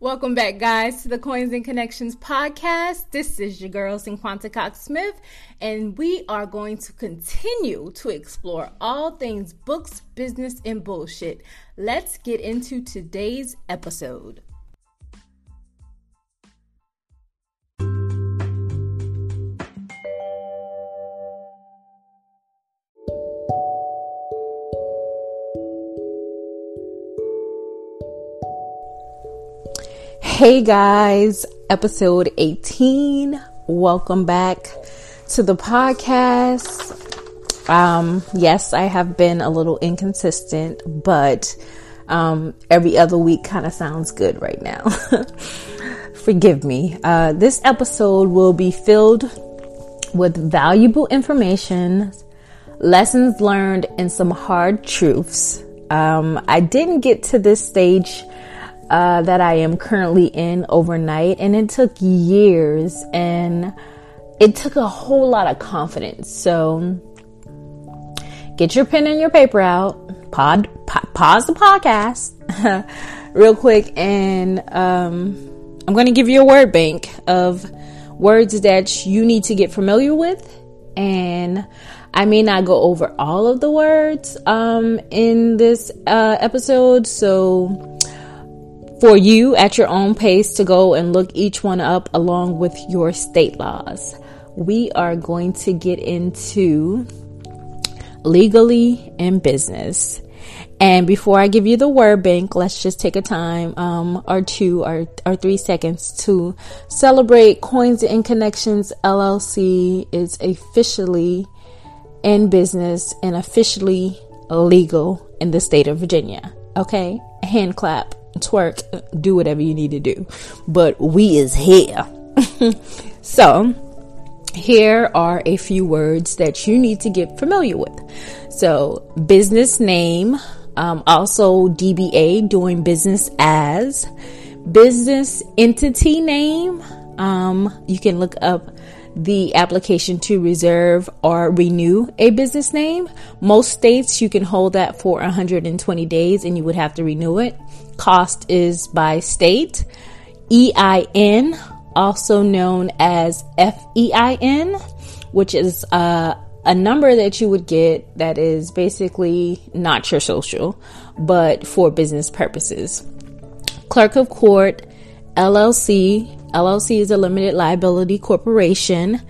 Welcome back, guys, to the Coins and Connections podcast. This is your girl, Cinquanta Cox Smith, and we are going to continue to explore all things books, business, and bullshit. Let's get into today's episode. Hey guys, episode 18. Welcome back to the podcast. Um, yes, I have been a little inconsistent, but um, every other week kind of sounds good right now. Forgive me. Uh, this episode will be filled with valuable information, lessons learned, and some hard truths. Um, I didn't get to this stage uh, that I am currently in overnight, and it took years and it took a whole lot of confidence. So get your pen and your paper out, pod, po- pause the podcast real quick, and um, I'm going to give you a word bank of words that you need to get familiar with and I may not go over all of the words um, in this uh, episode, so for you at your own pace to go and look each one up along with your state laws. We are going to get into legally and business. And before I give you the word bank, let's just take a time, um, or two or, or three seconds to celebrate Coins and Connections LLC is officially in business and officially legal in the state of Virginia. Okay? Hand clap twerk, do whatever you need to do. But we is here. so, here are a few words that you need to get familiar with. So, business name, um, also DBA, doing business as, business entity name. Um, you can look up the application to reserve or renew a business name. Most states you can hold that for 120 days and you would have to renew it. Cost is by state. EIN, also known as FEIN, which is uh, a number that you would get that is basically not your social, but for business purposes. Clerk of Court, LLC. LLC is a limited liability corporation,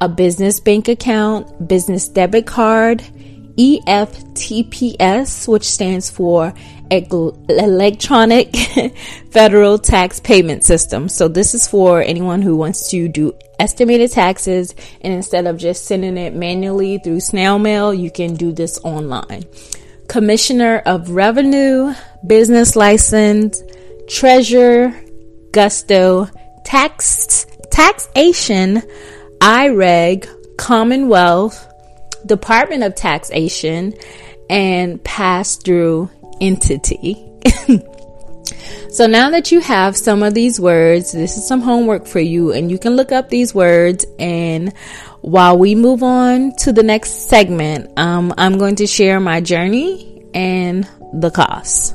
a business bank account, business debit card, EFTPS, which stands for Electronic Federal Tax Payment System. So this is for anyone who wants to do estimated taxes and instead of just sending it manually through snail mail, you can do this online. Commissioner of Revenue, business license, treasurer, gusto, tax, taxation, IREG, Commonwealth, Department of Taxation, and pass through entity. so now that you have some of these words, this is some homework for you, and you can look up these words. And while we move on to the next segment, um, I'm going to share my journey and the costs.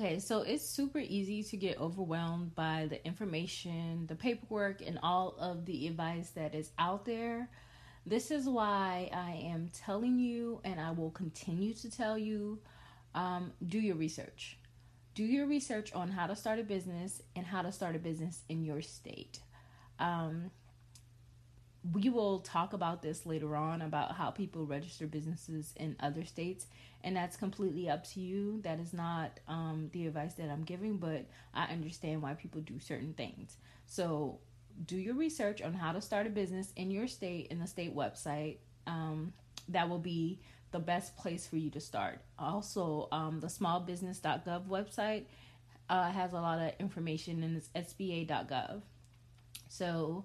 Okay, so it's super easy to get overwhelmed by the information, the paperwork, and all of the advice that is out there. This is why I am telling you, and I will continue to tell you um, do your research. Do your research on how to start a business and how to start a business in your state. Um, we will talk about this later on about how people register businesses in other states and that's completely up to you that is not um, the advice that i'm giving but i understand why people do certain things so do your research on how to start a business in your state in the state website um, that will be the best place for you to start. Also, um, the smallbusiness.gov website uh, has a lot of information and it's sba.gov. So,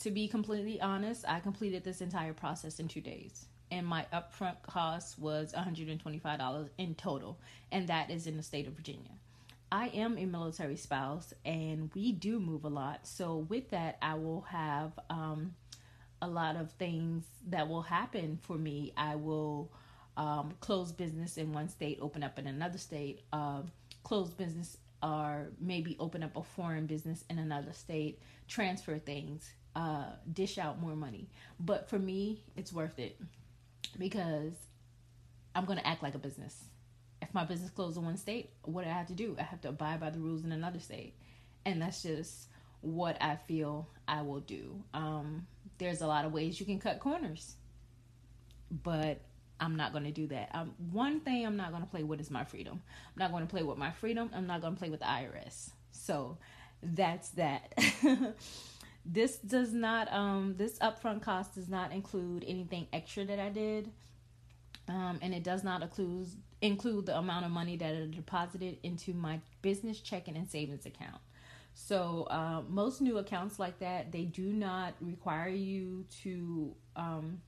to be completely honest, I completed this entire process in two days. And my upfront cost was $125 in total, and that is in the state of Virginia. I am a military spouse, and we do move a lot. So, with that, I will have um, a lot of things that will happen for me. I will um, close business in one state, open up in another state, uh, close business or maybe open up a foreign business in another state, transfer things, uh, dish out more money. But for me, it's worth it because I'm going to act like a business. If my business closes in one state, what do I have to do? I have to abide by the rules in another state. And that's just what I feel I will do. Um, there's a lot of ways you can cut corners, but I'm not going to do that. Um, one thing I'm not going to play with is my freedom. I'm not going to play with my freedom. I'm not going to play with the IRS. So that's that. this does not um this upfront cost does not include anything extra that I did. Um, and it does not include include the amount of money that I deposited into my business checking and savings account. So uh, most new accounts like that, they do not require you to um,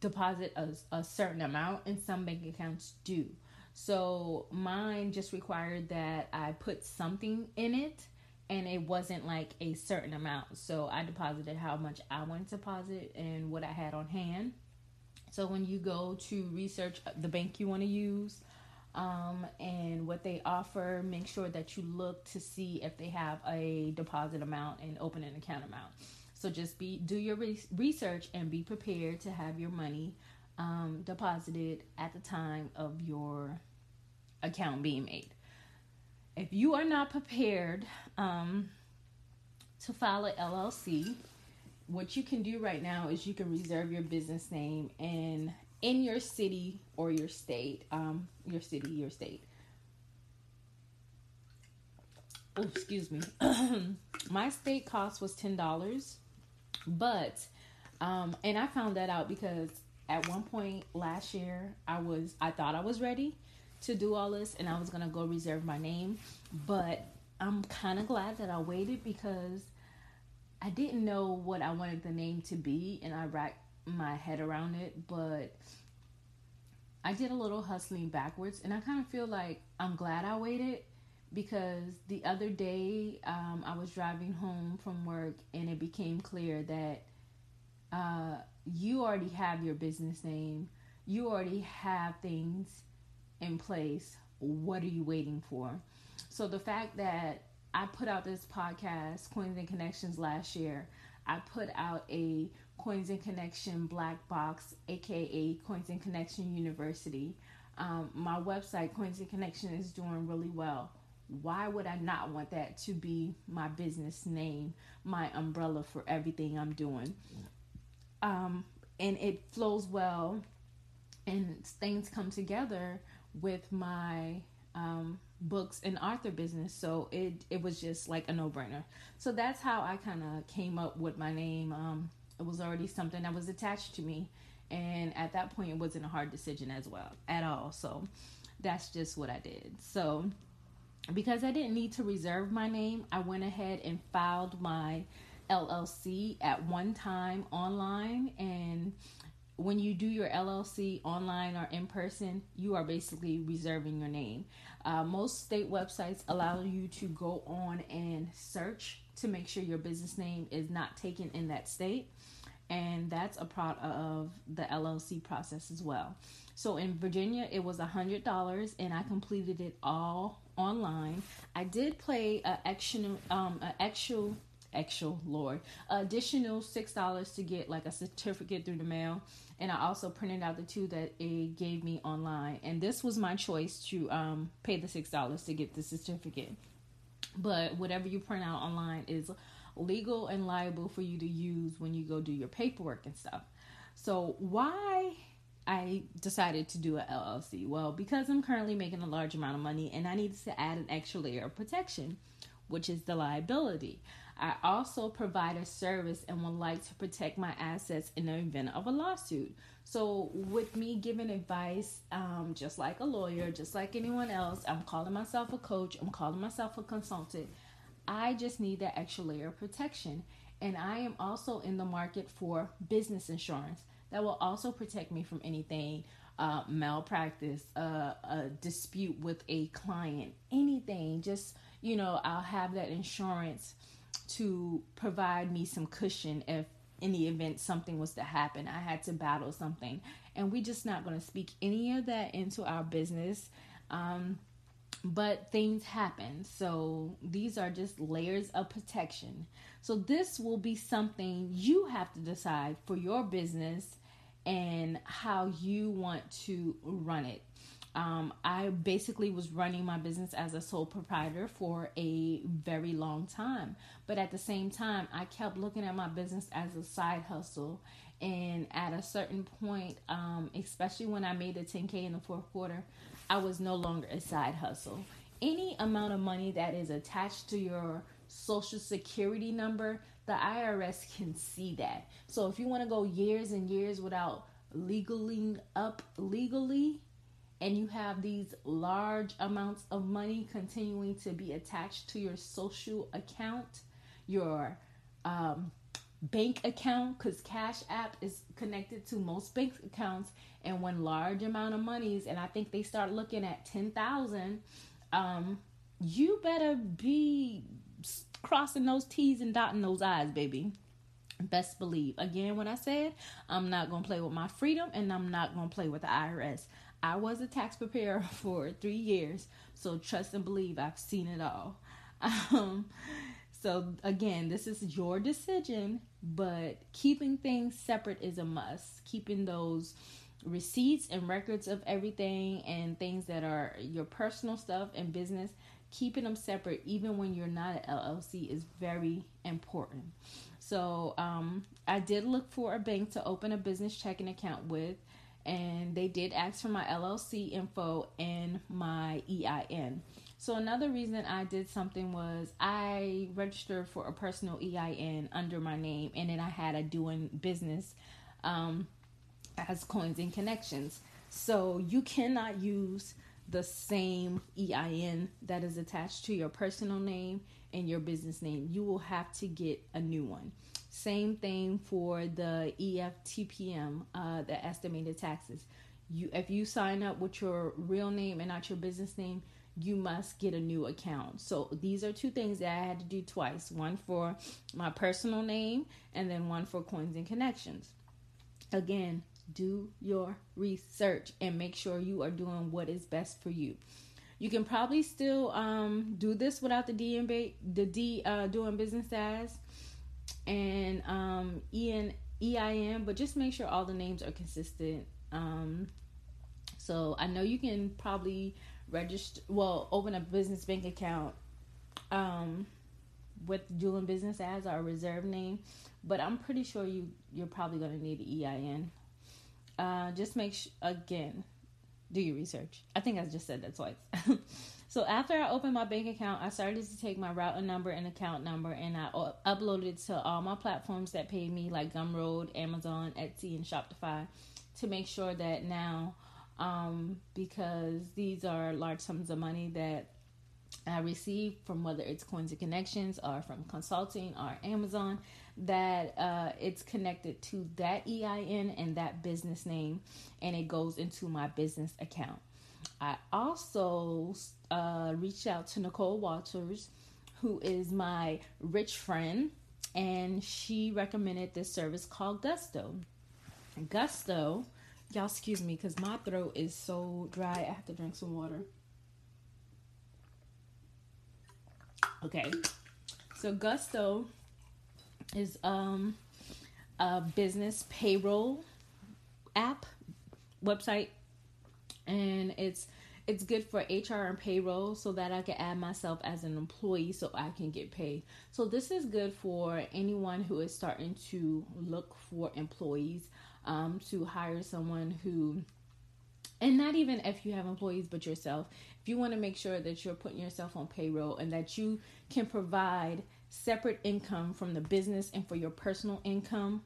deposit a, a certain amount, and some bank accounts do. So mine just required that I put something in it and it wasn't like a certain amount. So I deposited how much I wanted to deposit and what I had on hand. So when you go to research the bank you want to use um, and what they offer, make sure that you look to see if they have a deposit amount and open an account amount. So just be do your re- research and be prepared to have your money um, deposited at the time of your account being made. If you are not prepared um, to file a LLC, what you can do right now is you can reserve your business name in in your city or your state, um, your city, your state. Oh, excuse me. My state cost was ten dollars but, um, and I found that out because at one point last year, I was, I thought I was ready to do all this and I was going to go reserve my name. But I'm kind of glad that I waited because I didn't know what I wanted the name to be and I racked my head around it. But I did a little hustling backwards and I kind of feel like I'm glad I waited because the other day um, I was driving home from work and it became clear that uh, you already have your business name, you already have things in place. What are you waiting for? So the fact that I put out this podcast, Coins and Connections, last year, I put out a Coins and Connection Black Box, aka Coins and Connection University. Um, my website, Coins and Connection, is doing really well why would I not want that to be my business name, my umbrella for everything I'm doing? Um, and it flows well and things come together with my um, books and author business. So it, it was just like a no brainer. So that's how I kind of came up with my name. Um, it was already something that was attached to me. And at that point, it wasn't a hard decision as well, at all. So that's just what I did. So because I didn't need to reserve my name, I went ahead and filed my LLC at one time online. And when you do your LLC online or in person, you are basically reserving your name. Uh, most state websites allow you to go on and search to make sure your business name is not taken in that state. And that's a part of the LLC process as well. So in Virginia, it was a hundred dollars, and I completed it all online. I did play an actual, um, a actual, actual Lord, additional six dollars to get like a certificate through the mail, and I also printed out the two that it gave me online. And this was my choice to um, pay the six dollars to get the certificate. But whatever you print out online is legal and liable for you to use when you go do your paperwork and stuff. So why I decided to do a LLC? Well, because I'm currently making a large amount of money and I needed to add an extra layer of protection, which is the liability. I also provide a service and would like to protect my assets in the event of a lawsuit. So, with me giving advice, um, just like a lawyer, just like anyone else, I'm calling myself a coach, I'm calling myself a consultant. I just need that extra layer of protection. And I am also in the market for business insurance that will also protect me from anything uh, malpractice, uh, a dispute with a client, anything. Just, you know, I'll have that insurance to provide me some cushion if in the event something was to happen, I had to battle something. And we're just not going to speak any of that into our business. Um, but things happen. So these are just layers of protection. So this will be something you have to decide for your business and how you want to run it. Um, I basically was running my business as a sole proprietor for a very long time. But at the same time, I kept looking at my business as a side hustle. And at a certain point, um, especially when I made the 10K in the fourth quarter, I was no longer a side hustle. Any amount of money that is attached to your social security number, the IRS can see that. So if you want to go years and years without legaling up legally, and you have these large amounts of money continuing to be attached to your social account, your um, bank account, because Cash App is connected to most bank accounts, and when large amount of monies, and I think they start looking at ten thousand, um, you better be crossing those T's and dotting those I's, baby. Best believe. Again, when I said I'm not gonna play with my freedom and I'm not gonna play with the IRS. I was a tax preparer for three years, so trust and believe I've seen it all. Um, so again, this is your decision, but keeping things separate is a must. Keeping those receipts and records of everything and things that are your personal stuff and business, keeping them separate even when you're not an LLC is very important. So um, I did look for a bank to open a business checking account with and they did ask for my LLC info and my EIN. So another reason I did something was I registered for a personal EIN under my name, and then I had a doing business um, as Coins and Connections. So you cannot use the same EIN that is attached to your personal name and your business name. You will have to get a new one. Same thing for the EFTPM, uh, the estimated taxes. You, if you sign up with your real name and not your business name, you must get a new account. So these are two things that I had to do twice: one for my personal name, and then one for Coins and Connections. Again, do your research and make sure you are doing what is best for you. You can probably still um, do this without the DMB, the D uh, doing business as and um, EN, but just make sure all the names are consistent. Um, so I know you can probably register, well, open a business bank account um, with doing business as our reserve name, but I'm pretty sure you you're probably going to need EIN. Uh, just make sure again, do your research. I think I just said that twice. So after I opened my bank account, I started to take my routing number and account number and I uploaded it to all my platforms that pay me, like Gumroad, Amazon, Etsy, and Shopify, to make sure that now, um, because these are large sums of money that I receive from whether it's Coins and Connections or from consulting or Amazon, that uh, it's connected to that EIN and that business name, and it goes into my business account. I also uh, reached out to Nicole Walters, who is my rich friend, and she recommended this service called Gusto. Gusto, y'all excuse me because my throat is so dry. I have to drink some water. Okay, so Gusto is um a business payroll app website and it's it's good for HR and payroll so that I can add myself as an employee so I can get paid. So this is good for anyone who is starting to look for employees um, to hire someone who and not even if you have employees but yourself if you want to make sure that you're putting yourself on payroll and that you can provide separate income from the business and for your personal income,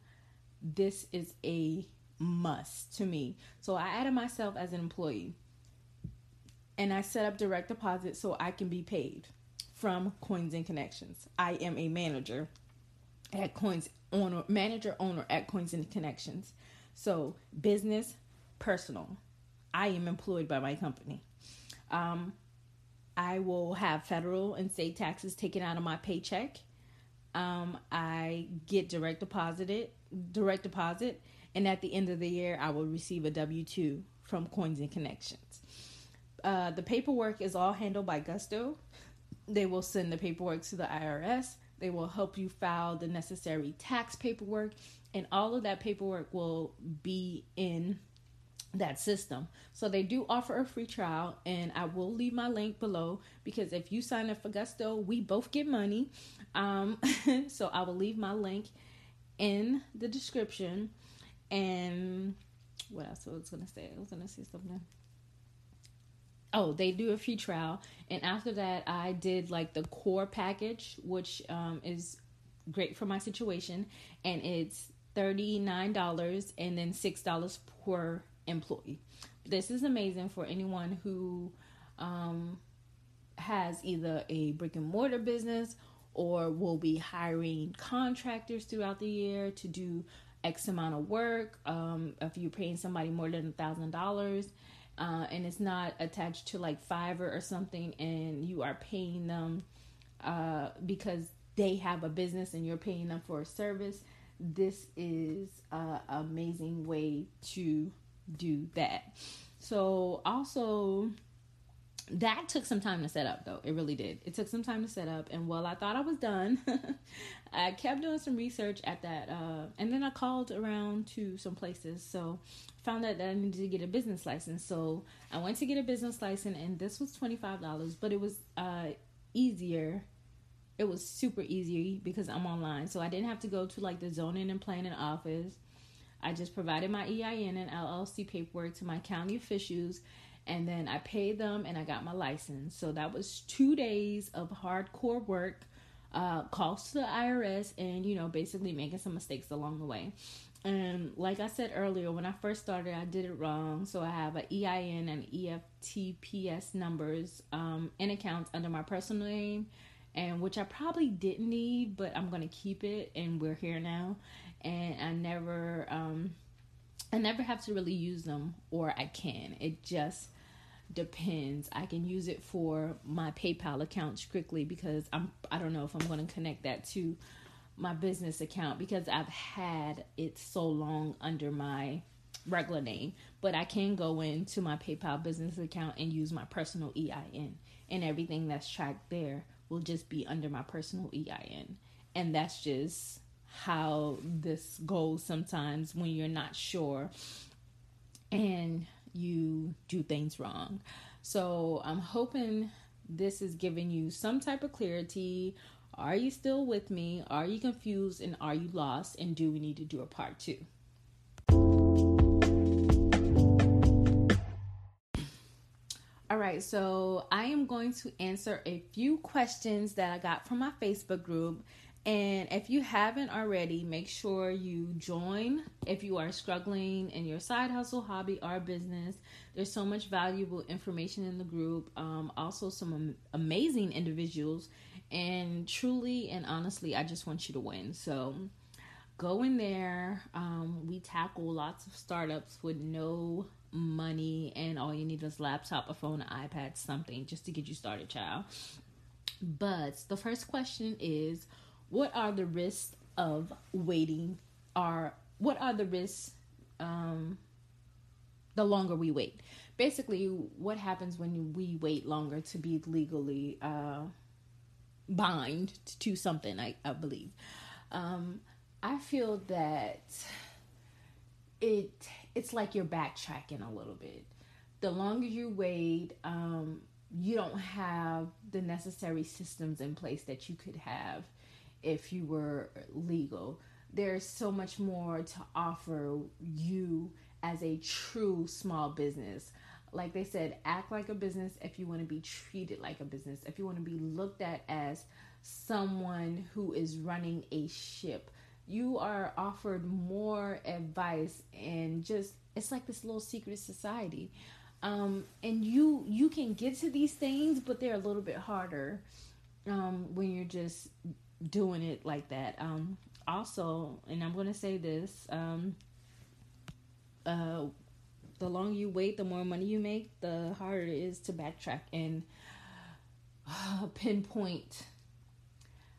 this is a must to me. So I added myself as an employee and I set up direct deposit so I can be paid from Coins and Connections. I am a manager at Coins owner manager owner at Coins and Connections. So business, personal. I am employed by my company. Um, I will have federal and state taxes taken out of my paycheck. Um, I get direct deposited, direct deposit, and at the end of the year, I will receive a W two from Coins and Connections. Uh, the paperwork is all handled by Gusto. They will send the paperwork to the IRS. They will help you file the necessary tax paperwork, and all of that paperwork will be in that system. So they do offer a free trial, and I will leave my link below because if you sign up for Gusto, we both get money. Um, so I will leave my link in the description. And what else I was gonna say? I was gonna say something. Oh, they do a free trial, and after that, I did like the core package, which um, is great for my situation, and it's thirty nine dollars and then six dollars per employee. This is amazing for anyone who um, has either a brick and mortar business or will be hiring contractors throughout the year to do X amount of work. Um, if you're paying somebody more than a thousand dollars, uh, and it's not attached to like Fiverr or something, and you are paying them uh, because they have a business and you're paying them for a service. This is an amazing way to do that. So also that took some time to set up though. It really did. It took some time to set up and while i thought i was done i kept doing some research at that uh, and then i called around to some places. So found out that i needed to get a business license. So i went to get a business license and this was $25 but it was uh, easier. It was super easy because i'm online so i didn't have to go to like the zoning and planning office I just provided my EIN and LLC paperwork to my county officials and then I paid them and I got my license. So that was two days of hardcore work, uh, calls to the IRS, and you know, basically making some mistakes along the way. And like I said earlier, when I first started, I did it wrong. So I have an EIN and EFTPS numbers um, in accounts under my personal name and which I probably didn't need, but I'm gonna keep it, and we're here now, and I never, um, I never have to really use them, or I can. It just depends. I can use it for my PayPal account strictly because I'm, I don't know if I'm gonna connect that to my business account because I've had it so long under my regular name, but I can go into my PayPal business account and use my personal EIN and everything that's tracked there will just be under my personal EIN. And that's just how this goes sometimes when you're not sure and you do things wrong. So I'm hoping this is giving you some type of clarity. Are you still with me? Are you confused? And are you lost? And do we need to do a part two? All right, so I am going to answer a few questions that I got from my Facebook group. And if you haven't already, make sure you join if you are struggling in your side hustle, hobby, or business. There's so much valuable information in the group. Um, also, some amazing individuals. And truly and honestly, I just want you to win. So go in there. Um, we tackle lots of startups with no money and all you need is laptop, a phone, an iPad, something just to get you started, child. But the first question is what are the risks of waiting? Are what are the risks um the longer we wait? Basically what happens when we wait longer to be legally uh bind to something i, I believe? Um i feel that it it's like you're backtracking a little bit. The longer you wait, um, you don't have the necessary systems in place that you could have if you were legal. There's so much more to offer you as a true small business. Like they said, act like a business if you want to be treated like a business, if you want to be looked at as someone who is running a ship. You are offered more advice and just it's like this little secret society. Um, and you you can get to these things, but they're a little bit harder um, when you're just doing it like that. Um, also, and I'm going to say this: um, uh, the longer you wait, the more money you make, the harder it is to backtrack and uh, pinpoint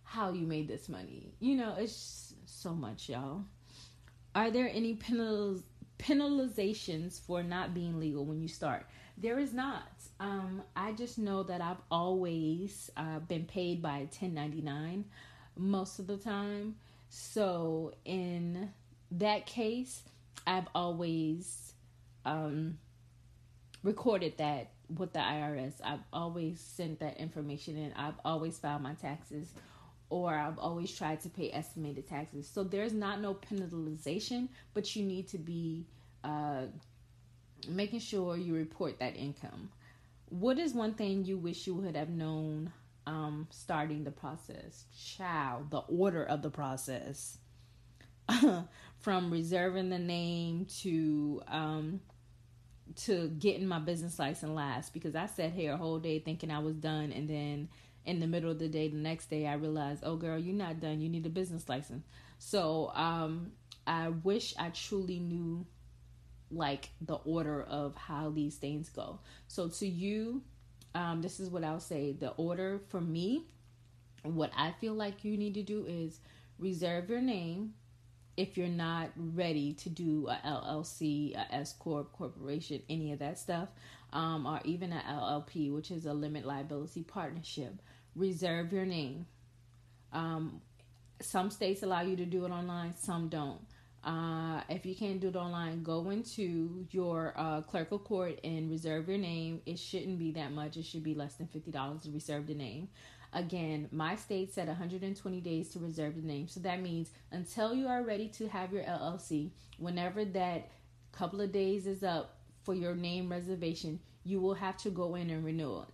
how you made this money. You know, it's so much, y'all. Are there any penal- penalizations for not being legal when you start? There is not. Um, I just know that I've always uh, been paid by 1099 most of the time. So in that case, I've always um, recorded that with the IRS. I've always sent that information in. I've always filed my taxes or I've always tried to pay estimated taxes. So there's not no penalization, but you need to be uh, making sure you report that income. What is one thing you wish you would have known um, starting the process? Child, the order of the process. From reserving the name to um, to getting my business license last because I sat here a whole day thinking I was done and then in the middle of the day the next day I realized, "Oh girl, you're not done. You need a business license." So, um I wish I truly knew like the order of how these things go. So to you, um this is what I'll say. The order for me, what I feel like you need to do is reserve your name if you're not ready to do a LLC, a S corp corporation, any of that stuff, um, or even a LLP, which is a limit liability partnership, reserve your name. Um, some states allow you to do it online, some don't. Uh, if you can't do it online, go into your uh, clerk of court and reserve your name. It shouldn't be that much. It should be less than fifty dollars to reserve the name. Again, my state said 120 days to reserve the name. So that means until you are ready to have your LLC, whenever that couple of days is up for your name reservation, you will have to go in and renew it.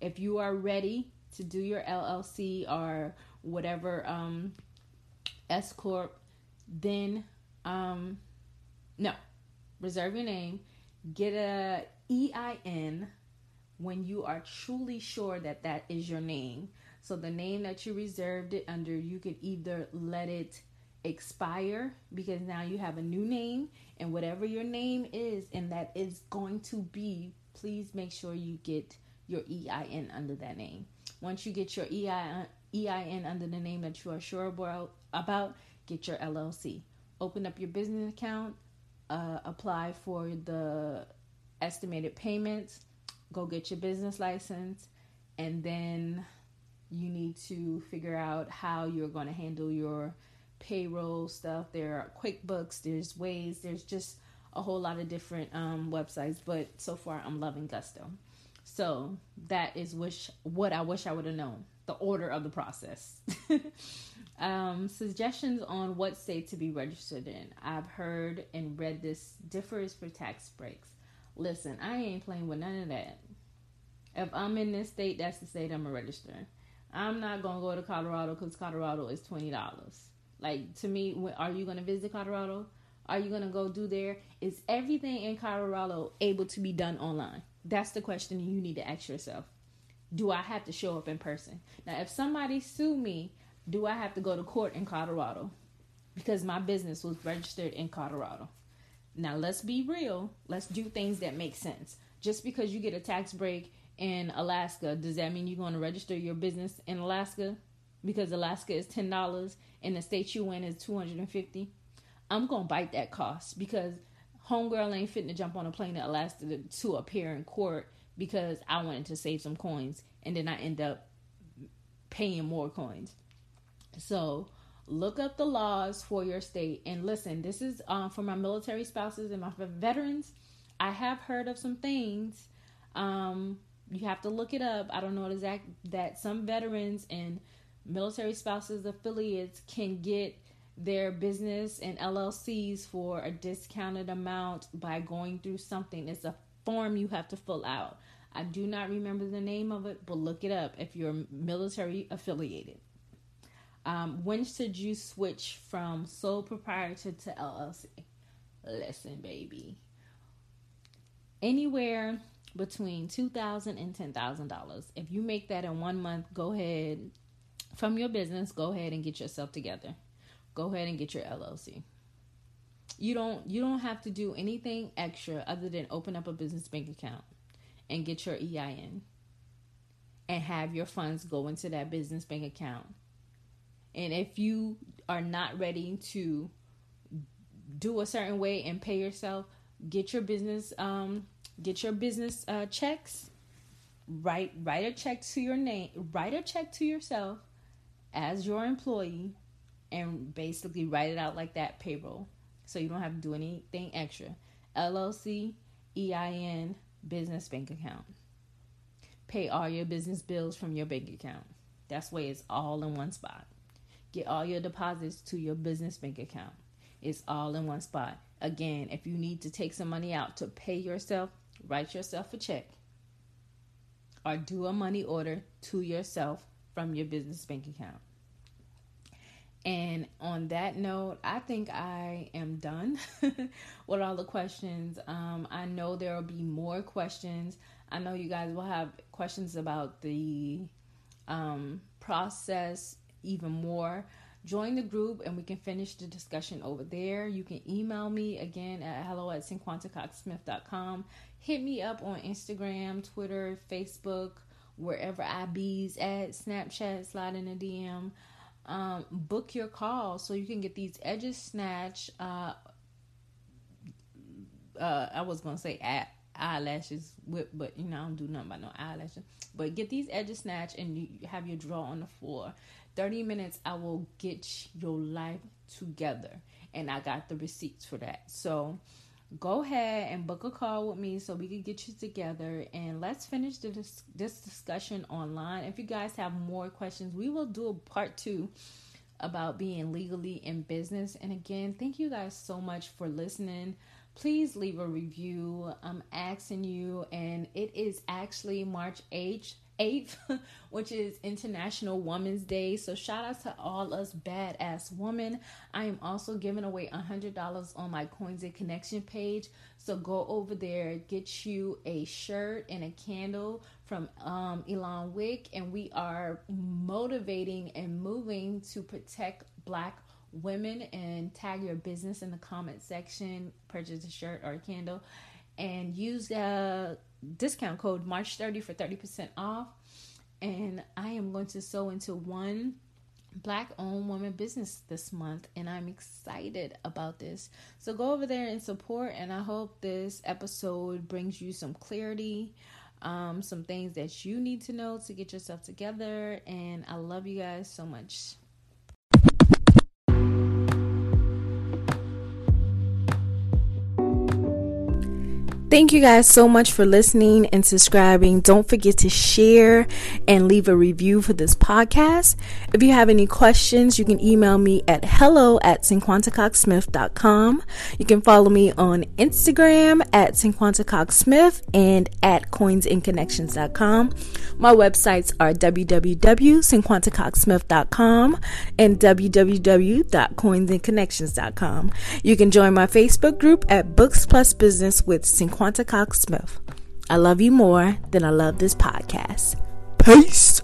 If you are ready to do your LLC or whatever um, S corp, then um, no, reserve your name, get a EIN when you are truly sure that that is your name. So the name that you reserved it under, you could either let it expire because now you have a new name and whatever your name is and that is going to be, please make sure you get your EIN under that name. Once you get your EIN, EIN under the name that you are sure about, about get your LLC. Open up your business account, uh, apply for the estimated payments go get your business license, and then you need to figure out how you're going to handle your payroll stuff. There are QuickBooks, there's Ways, there's just a whole lot of different um, websites, but so far I'm loving Gusto. So that is wish what I wish I would have known the order of the process. um, suggestions on what state to be registered in. I've heard and read this differs for tax breaks. Listen, I ain't playing with none of that. If I'm in this state, that's the state I'm a register. I'm not gonna go to Colorado because Colorado is twenty dollars. Like to me, are you gonna visit Colorado? Are you gonna go do there? Is everything in Colorado able to be done online? That's the question you need to ask yourself. Do I have to show up in person? Now, if somebody sue me, do I have to go to court in Colorado? Because my business was registered in Colorado. Now let's be real. Let's do things that make sense. Just because you get a tax break in Alaska, does that mean you're going to register your business in Alaska? Because Alaska is ten dollars and the state you in is two hundred and fifty. I'm gonna bite that cost because homegirl ain't fitting to jump on a plane to Alaska to, to appear in court because I wanted to save some coins and then I end up paying more coins. So look up the laws for your state. And listen this is um, for my military spouses and my veterans. I have heard of some things. Um, you have to look it up. I don't know exact that some veterans and military spouses affiliates can get their business and llcs for a discounted amount by going through something. It's a form you have to fill out. I do not remember the name of it but look it up if you're military affiliated Um, when should you switch from sole proprietor to LLC? Listen, baby. Anywhere between $2,000 and $10,000. If you make that in one month, go ahead from your business, go ahead and get yourself together. Go ahead and get your LLC. You don't you don't have to do anything extra other than open up a business bank account and get your EIN and have your funds go into that business bank account. And if you are not ready to do a certain way and pay yourself, get your business um get your business uh checks. Write write a check to your name, write a check to yourself as your employee and basically write it out like that payroll. So you don't have to do anything extra. LLC, EIN, business bank account. Pay all your business bills from your bank account. That's why it's all in one spot. Get all your deposits to your business bank account. It's all in one spot. Again, if you need to take some money out to pay yourself, write yourself a check or do a money order to yourself from your business bank account. And on that note, I think I am done with all the questions. Um, I know there will be more questions. I know you guys will have questions about the um, process even more. Join the group and we can finish the discussion over there. You can email me again at hello at cinquantacoxsmith.com. Hit me up on Instagram, Twitter, Facebook, wherever I bees at Snapchat, slide in a DM. Um, book your call so you can get these edges snatch. Uh, uh, I was gonna say at eyelashes, with, but you know I don't do nothing about no eyelashes. But get these edges snatched and you have your draw on the floor. Thirty minutes, I will get your life together, and I got the receipts for that. So go ahead and book a call with me so we can get you together and let's finish this, this discussion online. If you guys have more questions, we will do a part two about being legally in business. And again, thank you guys so much for listening. Please leave a review. I'm asking you, and it is actually March 8th 8th, which is International Women's Day. So shout out to all us badass women. I am also giving away $100 on my Coins and Connection page. So go over there, get you a shirt and a candle from um, Elon Wick. And we are motivating and moving to protect black women and tag your business in the comment section, purchase a shirt or a candle and use the discount code March 30 for 30% off. And I am going to sow into one black owned woman business this month and I'm excited about this. So go over there and support and I hope this episode brings you some clarity, um, some things that you need to know to get yourself together and I love you guys so much. Thank you guys so much for listening and subscribing. Don't forget to share and leave a review for this podcast. If you have any questions, you can email me at hello at cinquantacoxsmith.com. You can follow me on Instagram at cinquantacoxsmith and at coinsandconnections.com. My websites are www.cinquantacoxsmith.com and www.coinsandconnections.com. You can join my Facebook group at Books Plus Business with Cinquanta Quanta Cox Smith. I love you more than I love this podcast. Peace.